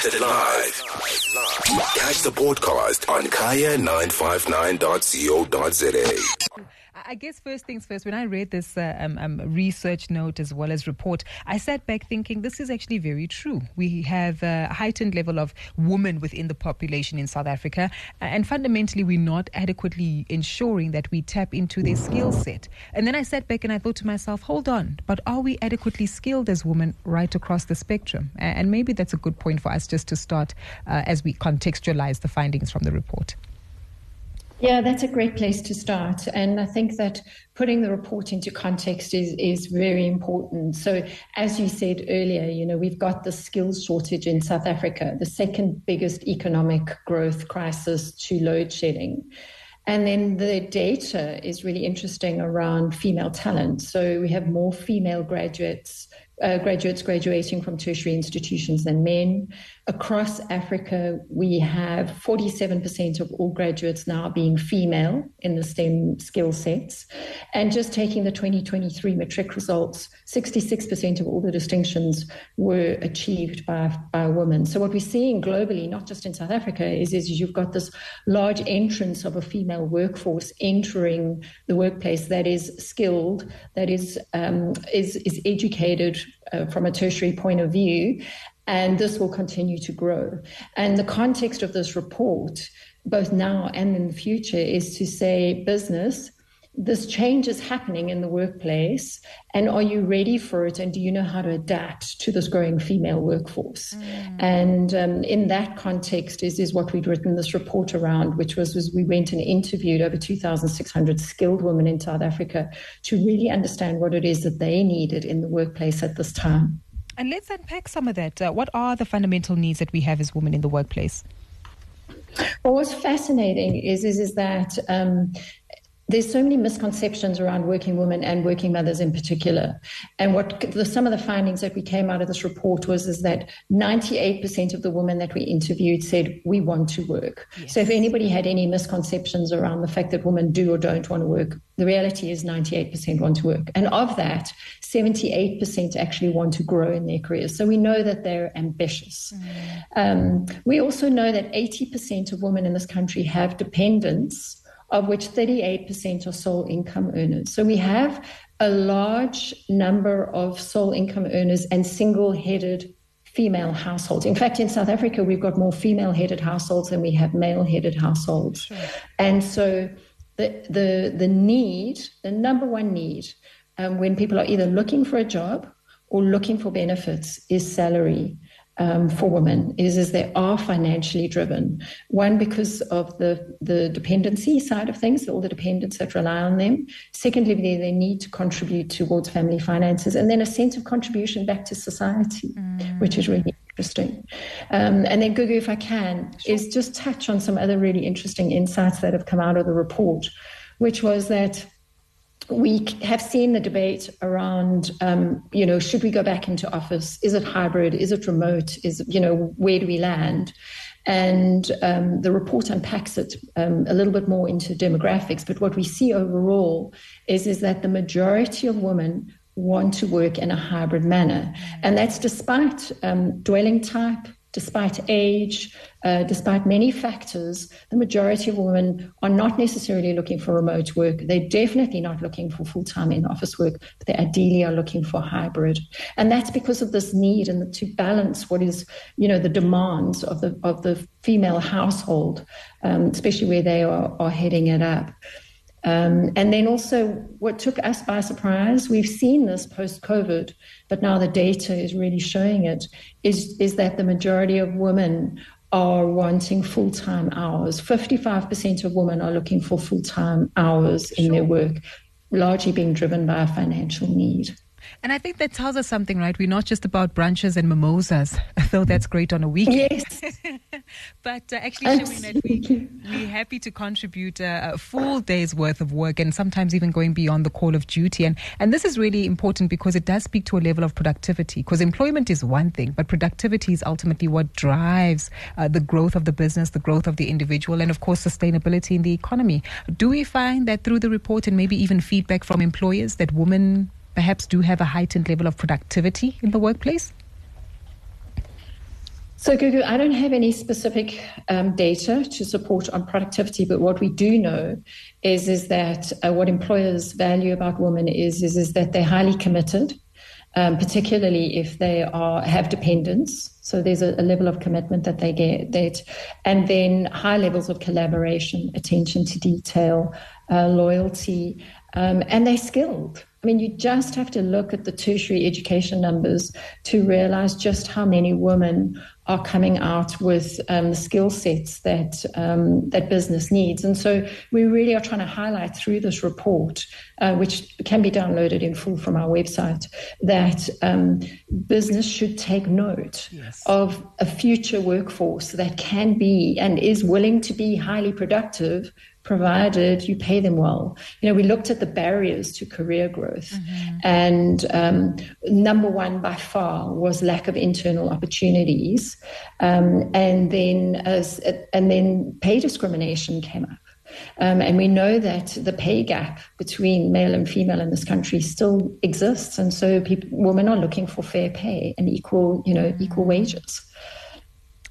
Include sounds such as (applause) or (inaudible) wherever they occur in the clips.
Broadcasted live. Catch the podcast on kaya959.co.za. I guess first things first, when I read this uh, um, um, research note as well as report, I sat back thinking this is actually very true. We have a heightened level of women within the population in South Africa, and fundamentally, we're not adequately ensuring that we tap into their skill set. And then I sat back and I thought to myself, hold on, but are we adequately skilled as women right across the spectrum? And maybe that's a good point for us just to start uh, as we contextualize the findings from the report. Yeah, that's a great place to start. And I think that putting the report into context is, is very important. So, as you said earlier, you know, we've got the skills shortage in South Africa, the second biggest economic growth crisis to load shedding. And then the data is really interesting around female talent. So we have more female graduates uh, graduates graduating from tertiary institutions than men. Across Africa, we have 47% of all graduates now being female in the STEM skill sets. And just taking the 2023 matric results, 66% of all the distinctions were achieved by, by women. So what we're seeing globally, not just in South Africa, is, is you've got this large entrance of a female workforce entering the workplace that is skilled, that is, um, is, is educated uh, from a tertiary point of view, and this will continue to grow. And the context of this report, both now and in the future, is to say, business, this change is happening in the workplace, and are you ready for it? And do you know how to adapt to this growing female workforce? Mm. And um, in that context, is is what we'd written this report around, which was, was we went and interviewed over 2,600 skilled women in South Africa to really understand what it is that they needed in the workplace at this time. And let's unpack some of that. Uh, what are the fundamental needs that we have as women in the workplace? Well, what's fascinating is is, is that um, there's so many misconceptions around working women and working mothers in particular. And what the, some of the findings that we came out of this report was is that 98% of the women that we interviewed said we want to work. Yes. So if anybody had any misconceptions around the fact that women do or don't want to work, the reality is 98% want to work. And of that, 78% actually want to grow in their careers. So we know that they're ambitious. Mm. Um, we also know that 80% of women in this country have dependents of which 38% are sole income earners. So we have a large number of sole income earners and single headed female households. In fact, in South Africa, we've got more female headed households than we have male headed households. Sure. And so the, the, the need, the number one need, um, when people are either looking for a job or looking for benefits is salary um, for women is is they are financially driven. One because of the the dependency side of things, all the dependents that rely on them. Secondly, they, they need to contribute towards family finances, and then a sense of contribution back to society, mm. which is really interesting. Um, and then Gugu, if I can, sure. is just touch on some other really interesting insights that have come out of the report, which was that we have seen the debate around, um, you know, should we go back into office? Is it hybrid? Is it remote? Is, you know, where do we land? And um, the report unpacks it um, a little bit more into demographics. But what we see overall is, is that the majority of women want to work in a hybrid manner. And that's despite um, dwelling type, Despite age, uh, despite many factors, the majority of women are not necessarily looking for remote work. They're definitely not looking for full time in office work, but they ideally are looking for hybrid. And that's because of this need and to balance what is, you know, the demands of the of the female household, um, especially where they are, are heading it up. Um, and then also, what took us by surprise, we've seen this post COVID, but now the data is really showing it, is, is that the majority of women are wanting full time hours. 55% of women are looking for full time hours in sure. their work, largely being driven by a financial need. And I think that tells us something, right? We're not just about brunches and mimosas, (laughs) though that's great on a weekend. Yes. (laughs) but uh, actually showing that we, we're happy to contribute a, a, full day's worth of work and sometimes even going beyond the call of duty. And, and this is really important because it does speak to a level of productivity because employment is one thing, but productivity is ultimately what drives uh, the growth of the business, the growth of the individual, and of course, sustainability in the economy. Do we find that through the report and maybe even feedback from employers that women perhaps do have a heightened level of productivity in the workplace? So, Gugu, I don't have any specific um, data to support on productivity, but what we do know is is that uh, what employers value about women is is, is that they're highly committed, um, particularly if they are have dependents. So there's a, a, level of commitment that they get, that, and then high levels of collaboration, attention to detail, uh, loyalty, um, and they're skilled. I mean, you just have to look at the tertiary education numbers to realize just how many women are coming out with um, the skill sets that um, that business needs. And so we really are trying to highlight through this report, uh, which can be downloaded in full from our website, that um, business should take note yes. of a future workforce that can be and is willing to be highly productive provided you pay them well. You know, we looked at the barriers to career growth, mm-hmm. and um, number one by far was lack of internal opportunities, um, and then as and then pay discrimination came up. Um, and we know that the pay gap between male and female in this country still exists, and so people, women are looking for fair pay and equal, you know, equal wages.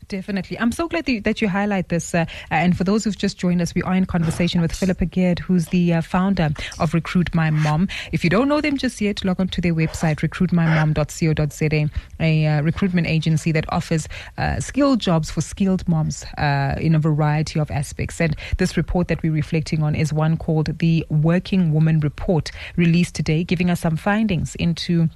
Definitely. I'm so glad that you highlight this. Uh, and for those who've just joined us, we are in conversation with Phillipa Geard, who's the uh, founder of RecruitMyMom. If you don't know them just yet, log on to their website, recruitmymom.co.za, a uh, recruitment agency that offers uh, skilled jobs for skilled moms uh, in a variety of aspects. And this report that we're reflecting on is one called the Working Woman Report, released today, giving us some findings into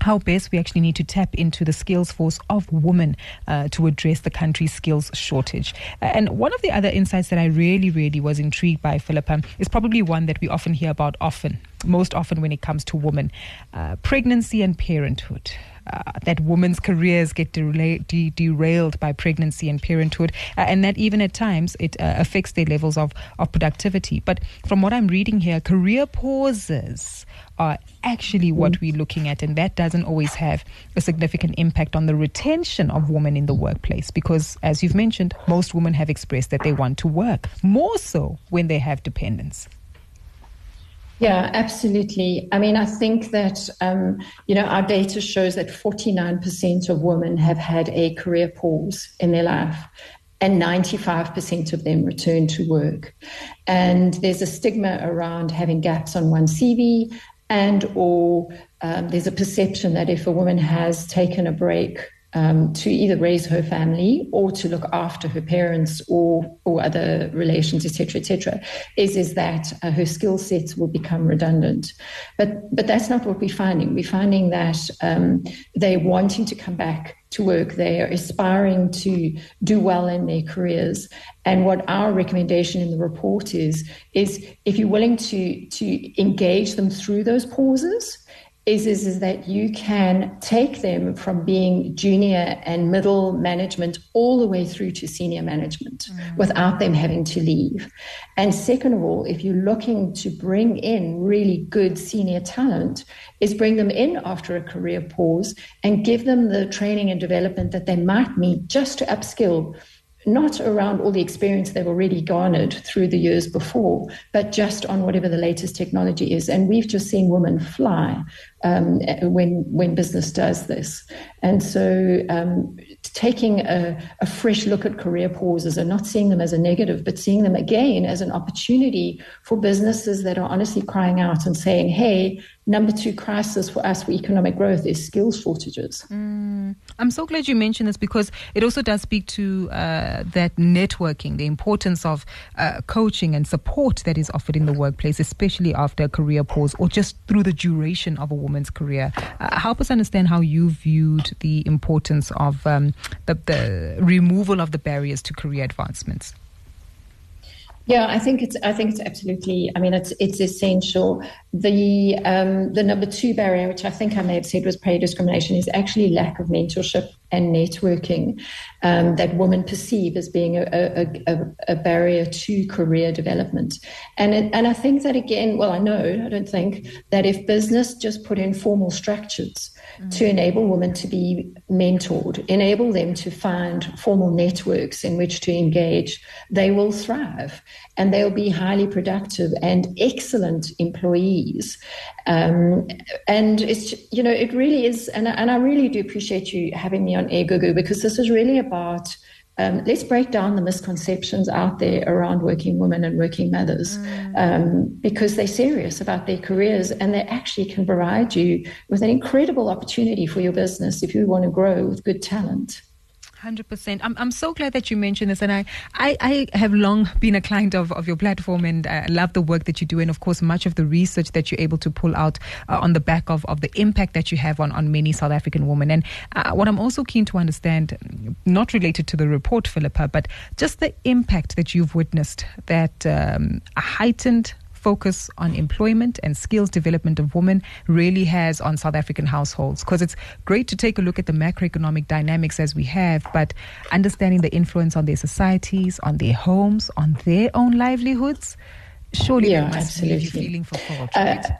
how best we actually need to tap into the skills force of women uh, to address the country's skills shortage. And one of the other insights that I really, really was intrigued by, Phillipa, is probably one that we often hear about often, most often when it comes to women uh, pregnancy and parenthood. Uh, that women's careers get de- de- derailed by pregnancy and parenthood, uh, and that even at times it uh, affects their levels of, of productivity. But from what I'm reading here, career pauses are actually what we're looking at, and that doesn't always have a significant impact on the retention of women in the workplace because, as you've mentioned, most women have expressed that they want to work, more so when they have dependents. Yeah, absolutely. I mean, I think that, um, you know, our data shows that 49% of women have had a career pause in their life and 95% of them return to work. And there's a stigma around having gaps on one CV and or um, there's a perception that if a woman has taken a break um, to either raise her family or to look after her parents or or other relations, etc., etc., is is that uh, her skill sets will become redundant. But but that's not what we're finding. We're finding that um, they're wanting to come back to work. They are aspiring to do well in their careers. And what our recommendation in the report is is if you're willing to to engage them through those pauses is, is, is that you can take them from being junior and middle management all the way through to senior management mm. without them having to leave. And second of all, if you're looking to bring in really good senior talent, is bring them in after a career pause and give them the training and development that they might need just to upskill not around all the experience they've already garnered through the years before, but just on whatever the latest technology is. And we've just seen women fly um, when when business does this. And so, um, taking a, a, fresh look at career pauses and not seeing them as a negative, but seeing them again as an opportunity for businesses that are honestly crying out and saying, "Hey, number two crisis for us for economic growth is skills shortages." Mm. I'm so glad you mentioned this because it also does speak to uh, that networking, the importance of uh, coaching and support that is offered in the workplace, especially after a career pause or just through the duration of a woman's career. Uh, help us understand how you viewed the importance of um, the, the removal of the barriers to career advancements. Yeah, I think it's. I think it's absolutely. I mean, it's it's essential. The um, the number two barrier, which I think I may have said was pay discrimination, is actually lack of mentorship and networking um, that women perceive as being a, a, a, a barrier to career development. And it, and I think that again, well, I know I don't think that if business just put in formal structures mm. to enable women to be mentored, enable them to find formal networks in which to engage, they will thrive and they'll be highly productive and excellent employees. Um, and it's, you know, it really is, and, and I really do appreciate you having me on Air Gugu because this is really about um, let's break down the misconceptions out there around working women and working mothers mm. um, because they're serious about their careers and they actually can provide you with an incredible opportunity for your business if you want to grow with good talent. Hundred percent. I'm I'm so glad that you mentioned this, and I, I, I have long been a client of, of your platform, and I love the work that you do, and of course, much of the research that you're able to pull out uh, on the back of, of the impact that you have on, on many South African women. And uh, what I'm also keen to understand, not related to the report, Phillipa, but just the impact that you've witnessed that um, a heightened focus on employment and skills development of women really has on South African households. Because it's great to take a look at the macroeconomic dynamics as we have, but understanding the influence on their societies, on their homes, on their own livelihoods, surely yeah, absolutely. feeling fulfilled. Uh, right? Uh,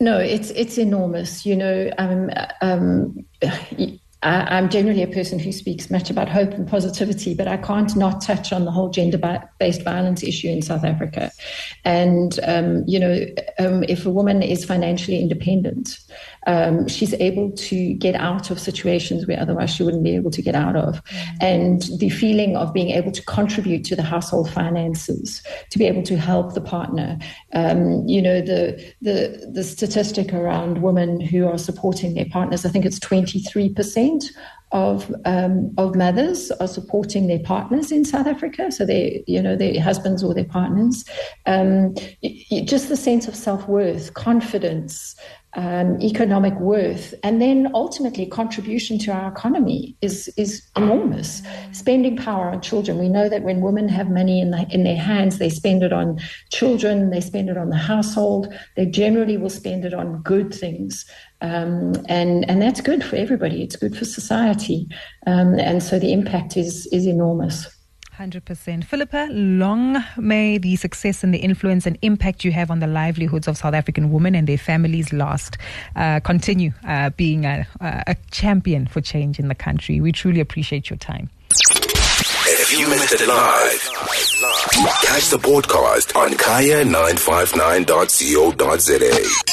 no, it's it's enormous. You know, um, um, I, am generally a person who speaks much about hope and positivity, but I can't not touch on the whole gender based violence issue in South Africa. And, um, you know, um, if a woman is financially independent, um, she's able to get out of situations where otherwise she wouldn't be able to get out of. Mm-hmm. And the feeling of being able to contribute to the household finances, to be able to help the partner. Um, you know, the, the, the statistic around women who are supporting their partners, I think it's 23% of um, of mothers are supporting their partners in South Africa, so they you know their husbands or their partners. Um, just the sense of self worth, confidence, um, economic worth, and then ultimately contribution to our economy is is enormous. Spending power on children. We know that when women have money in the, in their hands, they spend it on children, they spend it on the household. They generally will spend it on good things, um, and and that's good for everybody. It's good for society, um, and so the impact is is enormous. 100%. Phillipa, long may the success and the influence and impact you have on the livelihoods of South African women and their families last. Uh, continue uh, being a, a champion for change in the country. We truly appreciate your time. If you missed it live, catch the podcast on kaya959.co.za.